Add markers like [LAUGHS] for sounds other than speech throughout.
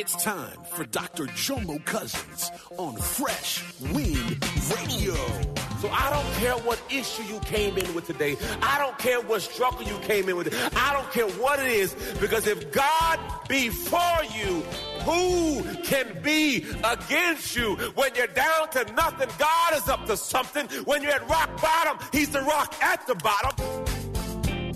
It's time for Dr. Jomo Cousins on Fresh Wind Radio. So I don't care what issue you came in with today. I don't care what struggle you came in with. I don't care what it is, because if God be for you, who can be against you? When you're down to nothing, God is up to something. When you're at rock bottom, He's the rock at the bottom.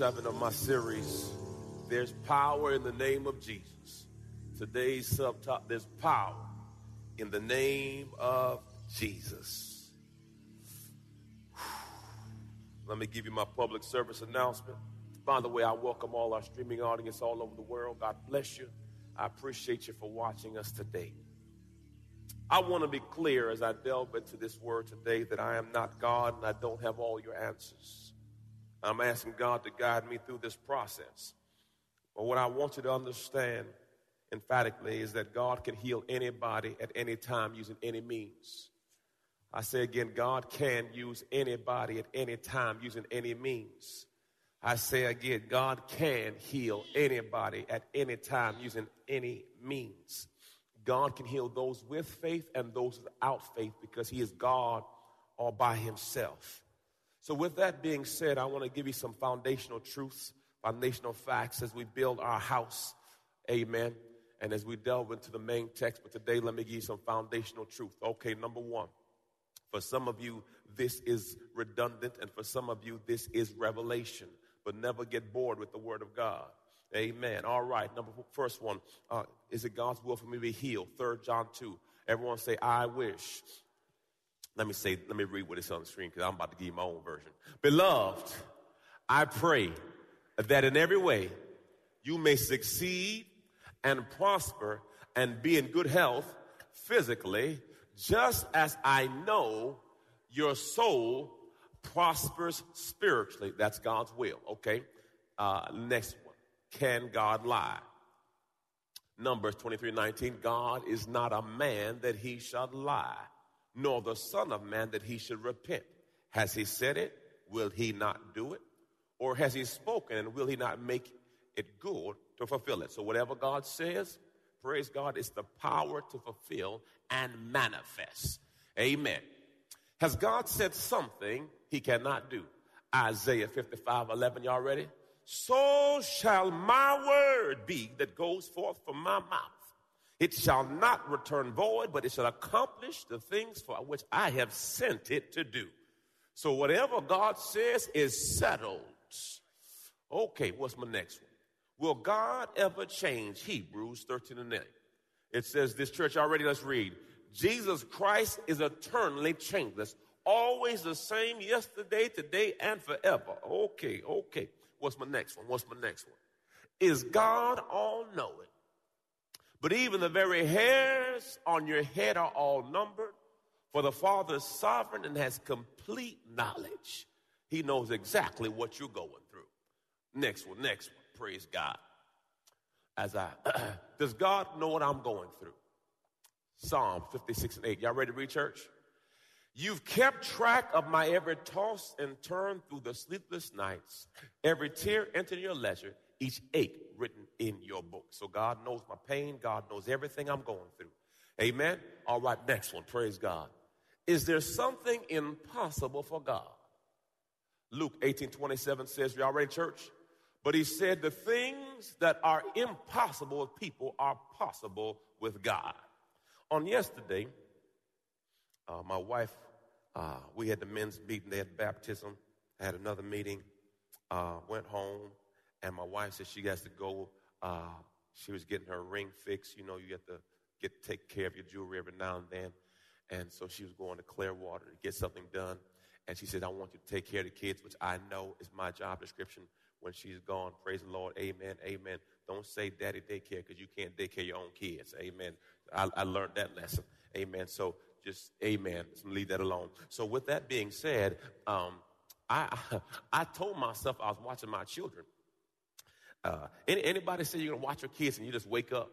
seven of my series, There's Power in the Name of Jesus. Today's subtop, There's Power in the Name of Jesus. Let me give you my public service announcement. By the way, I welcome all our streaming audience all over the world. God bless you. I appreciate you for watching us today. I want to be clear as I delve into this word today that I am not God and I don't have all your answers. I'm asking God to guide me through this process. But what I want you to understand emphatically is that God can heal anybody at any time using any means. I say again, God can use anybody at any time using any means. I say again, God can heal anybody at any time using any means. God can heal those with faith and those without faith because He is God all by Himself. So, with that being said, I want to give you some foundational truths, foundational facts as we build our house. Amen. And as we delve into the main text, but today, let me give you some foundational truth. Okay, number one. For some of you, this is redundant, and for some of you, this is revelation. But never get bored with the Word of God. Amen. All right. Number first one. Uh, is it God's will for me to be healed? Third John two. Everyone say, "I wish." Let me say. Let me read what is on the screen because I'm about to give you my own version. Beloved, I pray that in every way you may succeed and prosper and be in good health physically, just as I know your soul prospers spiritually. That's God's will. Okay. Uh, next one. Can God lie? Numbers 23 19. God is not a man that he should lie, nor the Son of Man that he should repent. Has he said it? Will he not do it? Or has he spoken and will he not make it good to fulfill it? So, whatever God says, praise God, it's the power to fulfill and manifest. Amen. Has God said something he cannot do? Isaiah 55 11, y'all ready? So shall my word be that goes forth from my mouth. It shall not return void, but it shall accomplish the things for which I have sent it to do. So whatever God says is settled. Okay, what's my next one? Will God ever change? Hebrews 13 and 9. It says this church already, let's read. Jesus Christ is eternally changeless, always the same yesterday, today, and forever. Okay, okay. What's my next one? What's my next one? Is God all knowing? But even the very hairs on your head are all numbered, for the Father is sovereign and has complete knowledge. He knows exactly what you're going through. Next one, next one. Praise God. As I, [CLEARS THROAT] does God know what I'm going through? Psalm 56 and 8. Y'all ready to read church? You've kept track of my every toss and turn through the sleepless nights, every tear entered your ledger, each ache in your book. So God knows my pain. God knows everything I'm going through. Amen. All right, next one. Praise God. Is there something impossible for God? Luke 18 27 says, You already church? But he said, The things that are impossible with people are possible with God. On yesterday, uh, my wife, uh, we had the men's meeting, they had baptism, I had another meeting, uh, went home, and my wife said she has to go. Uh, she was getting her ring fixed. You know, you have to get take care of your jewelry every now and then. And so she was going to Clearwater to get something done. And she said, I want you to take care of the kids, which I know is my job description when she's gone. Praise the Lord. Amen. Amen. Don't say daddy daycare because you can't take care of your own kids. Amen. I, I learned that lesson. Amen. So just amen. leave that alone. So with that being said, um, I [LAUGHS] I told myself I was watching my children. Uh, any, anybody say you're gonna watch your kids and you just wake up?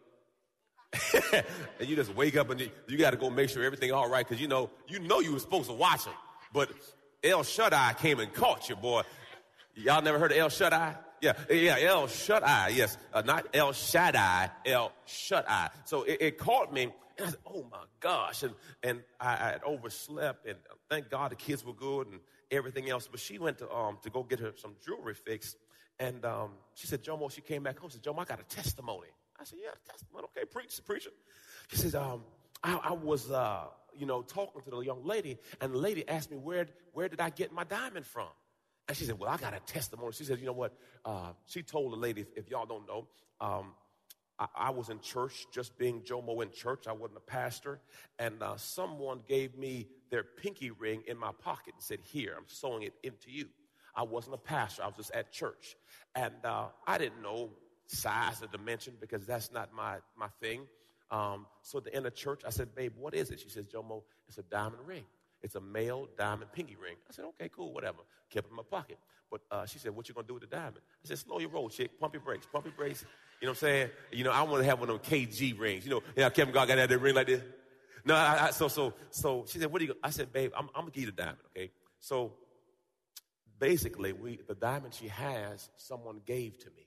[LAUGHS] and you just wake up and you, you got to go make sure everything all right because you know you know you were supposed to watch them, but El Shaddai came and caught you, boy. Y'all never heard of El Shaddai? Yeah, yeah, El Shaddai. Yes, uh, not El Shaddai, El Shaddai. So it, it caught me, and I said, "Oh my gosh!" And and I, I had overslept, and thank God the kids were good and everything else. But she went to um to go get her some jewelry fixed, and um, she said, Jomo, she came back home. She said, Jomo, I got a testimony. I said, yeah, a testimony. Okay, preach, preacher. She says, um, I, I was, uh, you know, talking to the young lady, and the lady asked me, where, where did I get my diamond from? And she said, well, I got a testimony. She said, you know what? Uh, she told the lady, if, if y'all don't know, um, I, I, was in church, just being Jomo in church. I wasn't a pastor. And uh, someone gave me their pinky ring in my pocket and said, here, I'm sewing it into you. I wasn't a pastor. I was just at church. And uh, I didn't know size or dimension because that's not my, my thing. Um, so the end of church, I said, babe, what is it? She says, Jomo, it's a diamond ring. It's a male diamond pinky ring. I said, okay, cool, whatever. Kept it in my pocket. But uh, she said, what you gonna do with the diamond? I said, slow your roll, chick. Pump your brakes. Pump your brakes. You know what I'm saying? You know, I want to have one of them KG rings. You know, yeah, Kevin God got that ring like this. No, I, I, so so so she said, what do you? I said, babe, I'm, I'm gonna give you the diamond, okay? So basically, we, the diamond she has, someone gave to me.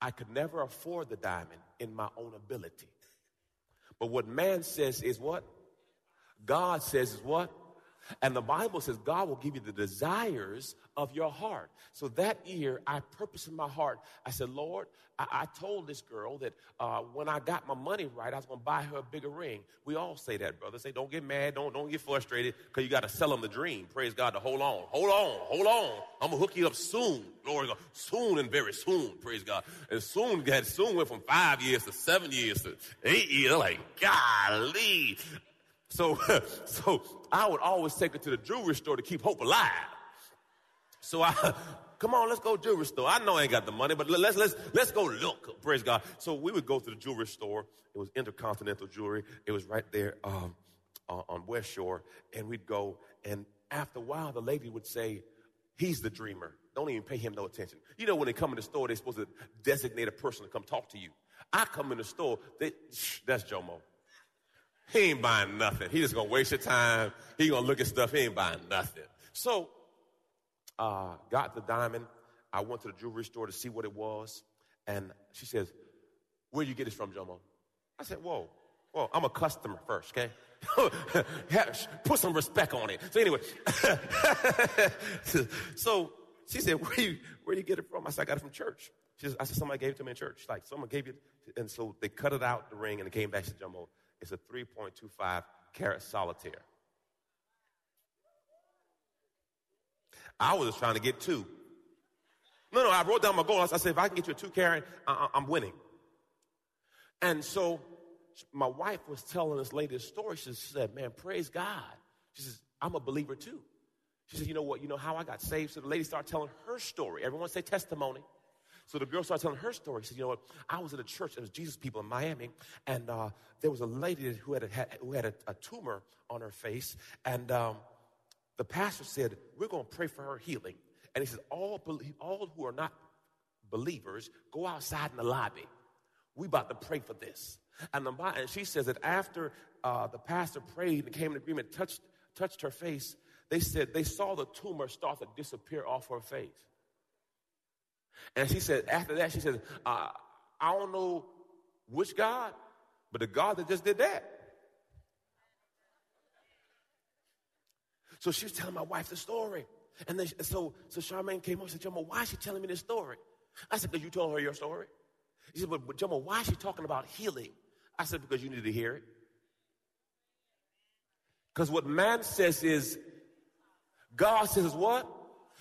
I could never afford the diamond in my own ability. But what man says is what? God says is what? And the Bible says God will give you the desires of your heart. So that year, I purposed in my heart, I said, Lord, I, I told this girl that uh, when I got my money right, I was going to buy her a bigger ring. We all say that, brother. Say, don't get mad, don't, don't get frustrated, because you got to sell them the dream. Praise God to hold on, hold on, hold on. I'm going to hook you up soon. Glory God. Soon and very soon. Praise God. And soon, had soon went from five years to seven years to eight years. Like, golly. So, [LAUGHS] so I would always take her to the jewelry store to keep hope alive. So I, [LAUGHS] come on, let's go jewelry store. I know I ain't got the money, but let's let's let's go look. Praise God. So we would go to the jewelry store. It was Intercontinental Jewelry. It was right there um, on West Shore, and we'd go. And after a while, the lady would say, "He's the dreamer. Don't even pay him no attention." You know, when they come in the store, they're supposed to designate a person to come talk to you. I come in the store, they, that's Jomo. He ain't buying nothing. He just gonna waste your time. He gonna look at stuff. He ain't buying nothing. So, uh, got the diamond. I went to the jewelry store to see what it was, and she says, "Where you get this from, Jomo?" I said, "Whoa, whoa, I'm a customer first, okay? [LAUGHS] Put some respect on it." So anyway, [LAUGHS] so she said, "Where you where you get it from?" I said, "I got it from church." She says, "I said somebody gave it to me in church. Like someone gave it," and so they cut it out the ring, and it came back to Jomo. It's a 3.25 carat solitaire. I was just trying to get two. No, no, I wrote down my goal. I said, if I can get you a two carat, I- am winning. And so my wife was telling this lady a story. She said, man, praise God. She says, I'm a believer too. She said, you know what? You know how I got saved? So the lady started telling her story. Everyone say testimony. So the girl started telling her story. She said, you know what? I was at a church, it was Jesus people in Miami, and uh, there was a lady who had a, who had a, a tumor on her face, and um, the pastor said, we're going to pray for her healing. And he said, all, all who are not believers, go outside in the lobby. We about to pray for this. And, the, and she says that after uh, the pastor prayed and came in agreement, touched touched her face, they said they saw the tumor start to disappear off her face. And she said, after that, she said, uh, I don't know which God, but the God that just did that. So she was telling my wife the story. And then, so, so Charmaine came up and said, Jomo, why is she telling me this story? I said, because you told her your story. He said, but, but Jomo, why is she talking about healing? I said, because you need to hear it. Because what man says is, God says what?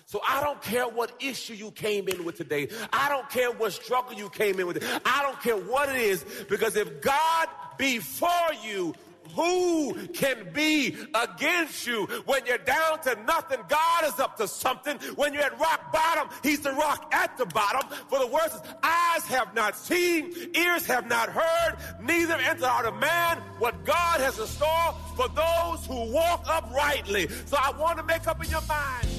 So I don't care what issue you came in with today. I don't care what struggle you came in with. I don't care what it is. Because if God be for you, who can be against you? When you're down to nothing, God is up to something. When you're at rock bottom, He's the rock at the bottom. For the words, eyes have not seen, ears have not heard, neither enter out of man what God has in store for those who walk uprightly. So I want to make up in your mind.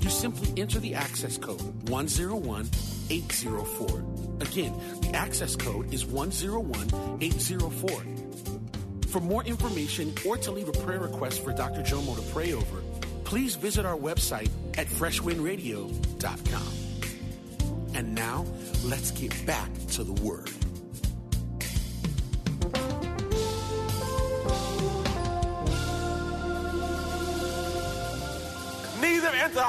You simply enter the access code 101804. Again, the access code is 101804. For more information or to leave a prayer request for Dr. Jomo to pray over, please visit our website at freshwindradio.com. And now, let's get back to the Word.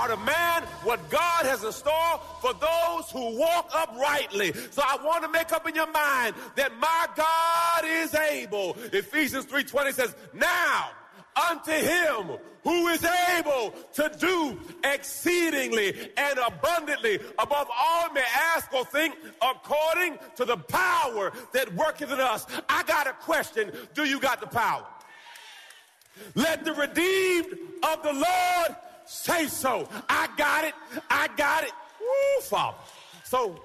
Out of man what God has in store for those who walk uprightly. So I want to make up in your mind that my God is able. Ephesians 3.20 says, Now unto him who is able to do exceedingly and abundantly above all may ask or think according to the power that worketh in us. I got a question. Do you got the power? Let the redeemed of the Lord say so. I got it. I got it. Woo, Father. So,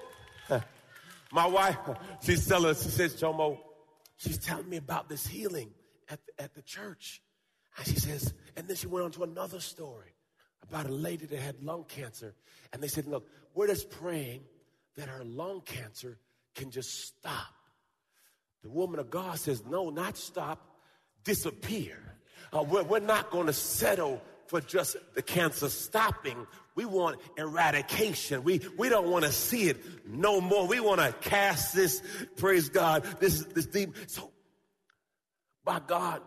my wife, she's telling us, she says, Jomo, she's telling me about this healing at the, at the church. And she says, and then she went on to another story about a lady that had lung cancer. And they said, look, we're just praying that her lung cancer can just stop. The woman of God says, no, not stop, disappear. Uh, we're, we're not going to settle for just the cancer stopping. We want eradication. We, we don't want to see it no more. We want to cast this, praise God, this, this deep. So, by God,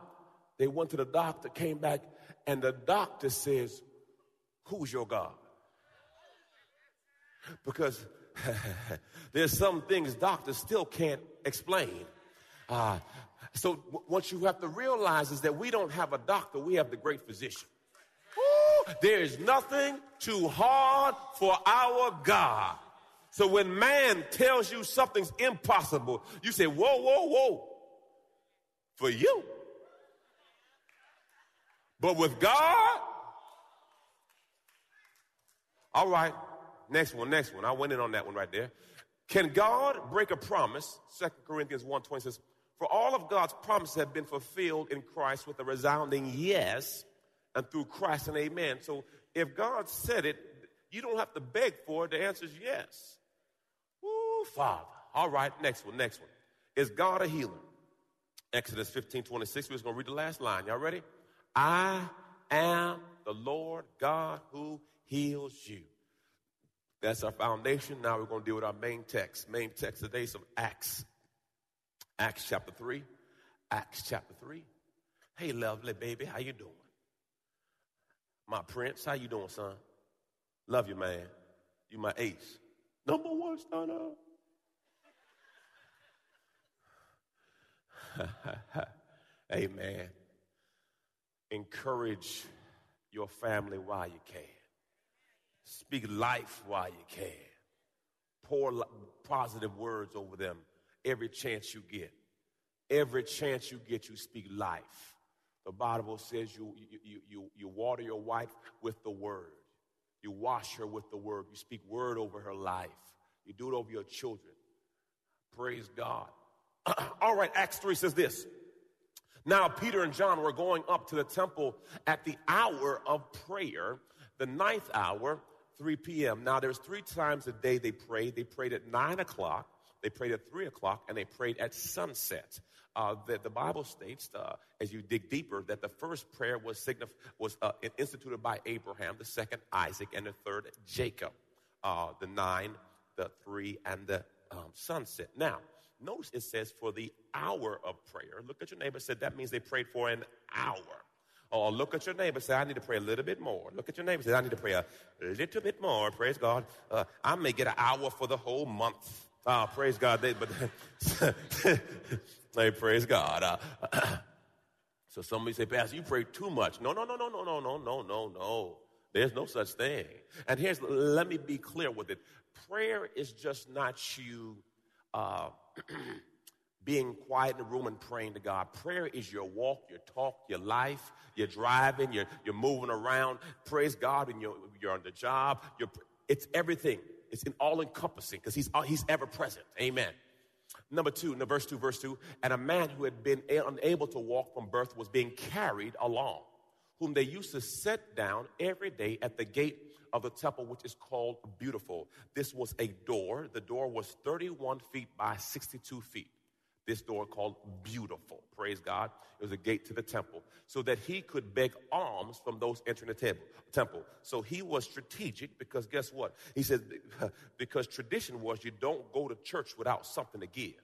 they went to the doctor, came back, and the doctor says, Who's your God? Because [LAUGHS] there's some things doctors still can't explain. Uh, so w- what you have to realize is that we don't have a doctor, we have the great physician. There is nothing too hard for our God. So when man tells you something's impossible, you say, whoa, whoa, whoa. For you. But with God, all right, next one, next one. I went in on that one right there. Can God break a promise? 2 Corinthians 1.20 says, For all of God's promises have been fulfilled in Christ with a resounding yes, and through Christ and amen. So if God said it, you don't have to beg for it. The answer is yes. Woo, Father. All right, next one, next one. Is God a healer? Exodus 15 26. We're just going to read the last line. Y'all ready? I am the Lord God who heals you. That's our foundation. Now we're going to deal with our main text. Main text today is from Acts. Acts chapter 3. Acts chapter 3. Hey, lovely baby, how you doing? My prince, how you doing, son? Love you, man. You my ace. Number one stunner. Amen. Uh. [LAUGHS] Encourage your family while you can. Speak life while you can. Pour positive words over them every chance you get. Every chance you get, you speak life. The Bible says you, you, you, you water your wife with the word. You wash her with the word. You speak word over her life. You do it over your children. Praise God. [CLEARS THROAT] All right, Acts 3 says this. Now, Peter and John were going up to the temple at the hour of prayer, the ninth hour, 3 p.m. Now, there's three times a day they prayed. They prayed at 9 o'clock, they prayed at 3 o'clock, and they prayed at sunset. Uh, the, the, Bible states, uh, as you dig deeper, that the first prayer was, signif- was uh, instituted by Abraham, the second Isaac, and the third Jacob. Uh, the nine, the three, and the um, sunset. Now, notice it says for the hour of prayer. Look at your neighbor. Said that means they prayed for an hour. Or look at your neighbor. Say I need to pray a little bit more. Look at your neighbor. Say I need to pray a little bit more. Praise God. Uh, I may get an hour for the whole month. Uh, praise God. They, but [LAUGHS] hey, praise God. Uh, [CLEARS THROAT] so somebody say, Pastor, you pray too much. No, no, no, no, no, no, no, no, no, no. There's no such thing. And here's, let me be clear with it. Prayer is just not you uh, [CLEARS THROAT] being quiet in the room and praying to God. Prayer is your walk, your talk, your life. You're driving, you're, you're moving around. Praise God, and you're, you're on the job. You're, it's everything. It's in all encompassing because he's, uh, he's ever present. Amen. Number two, in the verse two, verse two, and a man who had been unable to walk from birth was being carried along, whom they used to set down every day at the gate of the temple, which is called Beautiful. This was a door. The door was 31 feet by 62 feet. This door called Beautiful. Praise God. It was a gate to the temple so that he could beg alms from those entering the temple. So he was strategic because guess what? He said, [LAUGHS] because tradition was you don't go to church without something to give.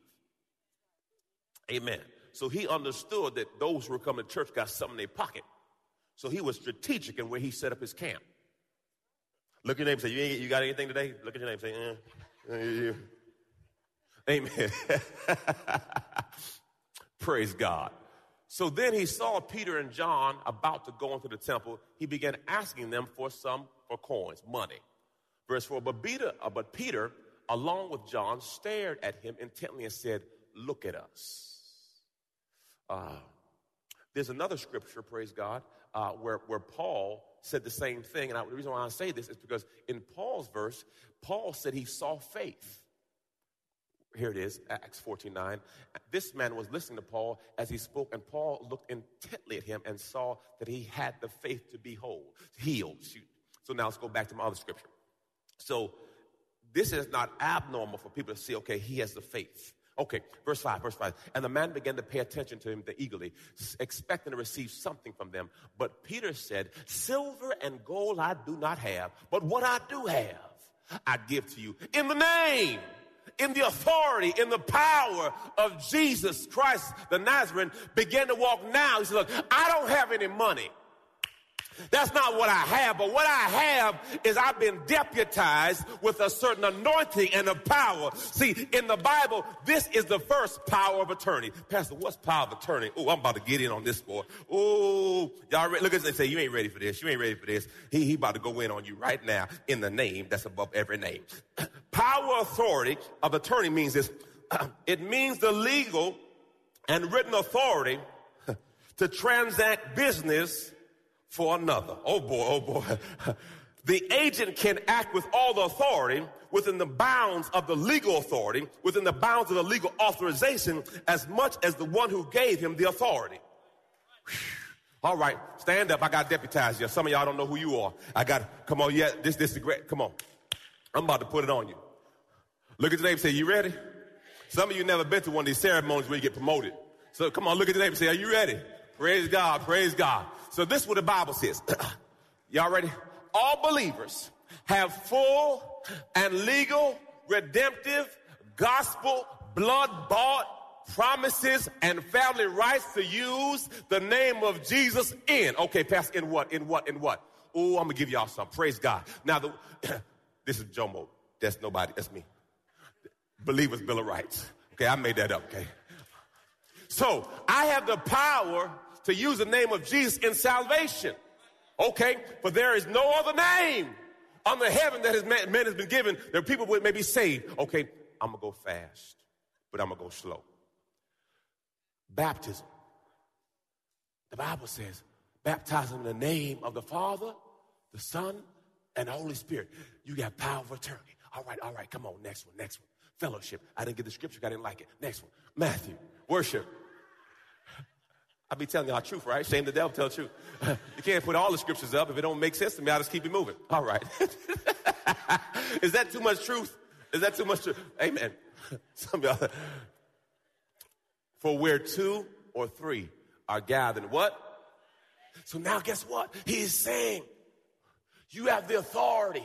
Amen. So he understood that those who were coming to church got something in their pocket. So he was strategic in where he set up his camp. Look at your neighbor say, you, you got anything today? Look at your neighbor say, eh. Amen. [LAUGHS] Praise God. So then he saw Peter and John about to go into the temple. He began asking them for some for coins, money. Verse 4, but Peter, uh, but Peter, along with John, stared at him intently and said, Look at us. Uh, there's another scripture, praise God, uh, where, where Paul said the same thing. And I, the reason why I say this is because in Paul's verse, Paul said he saw faith. Here it is, Acts 14 9. This man was listening to Paul as he spoke, and Paul looked intently at him and saw that he had the faith to be whole, healed. So now let's go back to my other scripture. So this is not abnormal for people to see, okay, he has the faith. Okay, verse 5, verse 5. And the man began to pay attention to him eagerly, expecting to receive something from them. But Peter said, Silver and gold I do not have, but what I do have, I give to you. In the name, in the authority, in the power of Jesus Christ, the Nazarene, began to walk now. He said, Look, I don't have any money. That's not what I have, but what I have is I've been deputized with a certain anointing and a power. See, in the Bible, this is the first power of attorney. Pastor, what's power of attorney? Oh, I'm about to get in on this boy. Oh, y'all re- look at this say, you ain't ready for this. You ain't ready for this. He, he about to go in on you right now in the name that's above every name. [CLEARS THROAT] power authority of attorney means this. [CLEARS THROAT] it means the legal and written authority [CLEARS THROAT] to transact business for another. Oh boy, oh boy. [LAUGHS] The agent can act with all the authority within the bounds of the legal authority, within the bounds of the legal authorization, as much as the one who gave him the authority. All right, stand up. I got deputized you. Some of y'all don't know who you are. I got, come on, yeah, this, this is great. Come on. I'm about to put it on you. Look at the name say, you ready? Some of you never been to one of these ceremonies where you get promoted. So come on, look at the neighbor and say, Are you ready? Praise God, praise God. So this is what the Bible says. [CLEARS THROAT] Y'all ready? All believers have full and legal, redemptive, gospel, blood bought promises and family rights to use the name of Jesus in. Okay, Pastor, in what? In what? In what? Oh, I'm gonna give y'all some. Praise God. Now, the, [CLEARS THROAT] this is Jomo. That's nobody. That's me. Believers Bill of Rights. Okay, I made that up. Okay. So I have the power to use the name of Jesus in salvation. Okay, but there is no other name under heaven that has man, man has been given that people would maybe saved. Okay, I'm gonna go fast, but I'm gonna go slow. Baptism. The Bible says, baptize in the name of the Father, the Son, and the Holy Spirit. You got power of attorney. All right, all right, come on, next one, next one. Fellowship. I didn't get the scripture, I didn't like it. Next one. Matthew. Worship. I be telling y'all truth, right? Shame the devil, tell the truth. [LAUGHS] you can't put all the scriptures up. If it don't make sense to me, I'll just keep it moving. All right. [LAUGHS] Is that too much truth? Is that too much truth? Amen. [LAUGHS] Some y'all. For where two or three are gathered, what? So now guess what? He is saying, you have the authority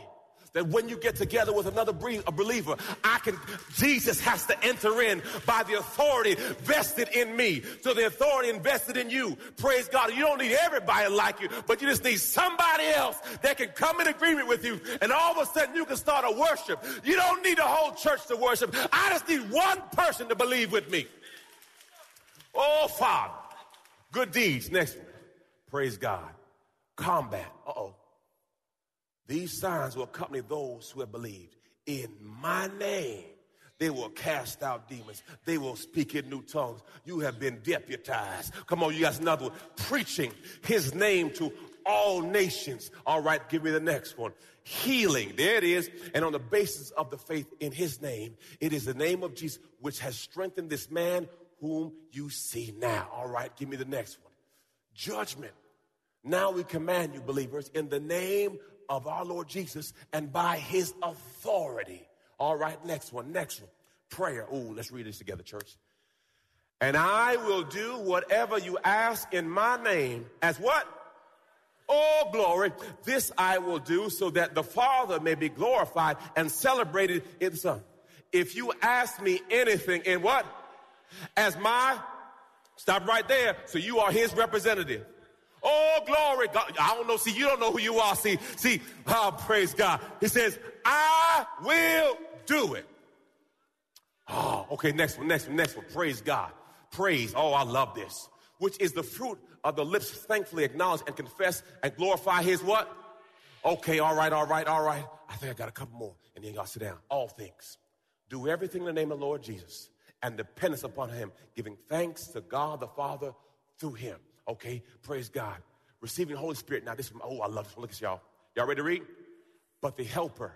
that when you get together with another believer, I can, Jesus has to enter in by the authority vested in me. So the authority invested in you. Praise God. You don't need everybody like you, but you just need somebody else that can come in agreement with you. And all of a sudden you can start a worship. You don't need a whole church to worship. I just need one person to believe with me. Oh, Father. Good deeds. Next one. Praise God. Combat. Uh oh. These signs will accompany those who have believed. In my name, they will cast out demons. They will speak in new tongues. You have been deputized. Come on, you guys, another one. Preaching his name to all nations. All right, give me the next one. Healing. There it is. And on the basis of the faith in his name, it is the name of Jesus which has strengthened this man whom you see now. All right, give me the next one. Judgment. Now we command you, believers, in the name of our Lord Jesus and by his authority. All right, next one, next one. Prayer. Oh, let's read this together, church. And I will do whatever you ask in my name as what? Oh, glory. This I will do so that the Father may be glorified and celebrated in the Son. If you ask me anything in what? As my, stop right there. So you are his representative. Oh, glory. God. I don't know. See, you don't know who you are. See, see, oh, praise God. He says, I will do it. Oh, okay. Next one, next one, next one. Praise God. Praise. Oh, I love this. Which is the fruit of the lips thankfully acknowledge and confess and glorify his what? Okay, all right, all right, all right. I think I got a couple more. And then y'all sit down. All things. Do everything in the name of the Lord Jesus and dependence upon him, giving thanks to God the Father through him. Okay, praise God. Receiving the Holy Spirit. Now, this, oh, I love this. Look at y'all. Y'all ready to read? But the helper,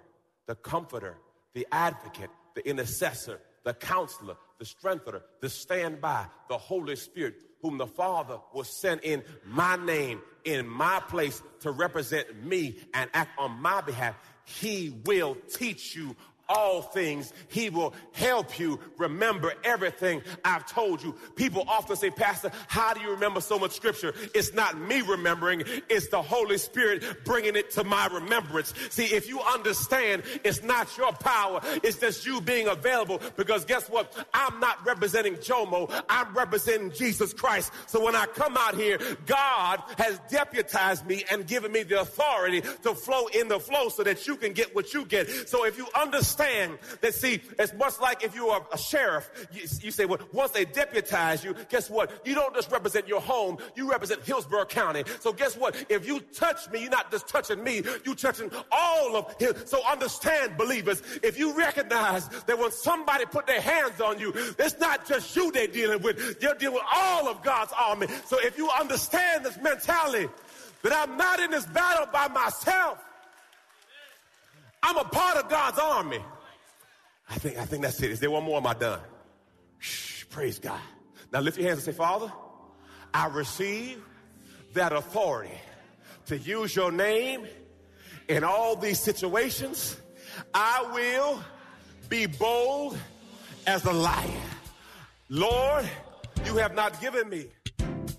the comforter, the advocate, the intercessor, the counselor, the strengthener, the standby, the Holy Spirit, whom the Father will send in my name, in my place to represent me and act on my behalf. He will teach you all things. He will help you remember everything I've told you. People often say, Pastor, how do you remember so much scripture? It's not me remembering, it's the Holy Spirit bringing it to my remembrance. See, if you understand, it's not your power, it's just you being available because guess what? I'm not representing Jomo, I'm representing Jesus Christ. So when I come out here, God has deputized me and given me the authority to flow in the flow so that you can get what you get. So if you understand, understand that, see, it's much like if you are a sheriff, you, you, say, well, once they deputize you, guess what? You don't just represent your home, you represent Hillsborough County. So guess what? If you touch me, you're not just touching me, you're touching all of him. So understand, believers, if you recognize that when somebody put their hands on you, it's not just you they're dealing with, they're dealing with all of God's army. So if you understand this mentality, that I'm not in this battle by myself, I'm a part of God's army. I think, I think that's it. Is there one more? Am I done? Shh, praise God. Now lift your hands and say, Father, I receive that authority to use your name in all these situations. I will be bold as a lion. Lord, you you have not given me.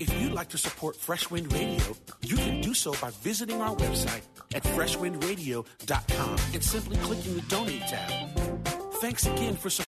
If you'd like to support Fresh Wind Radio, you can do so by visiting our website at freshwindradio.com and simply clicking the donate tab. Thanks again for supporting.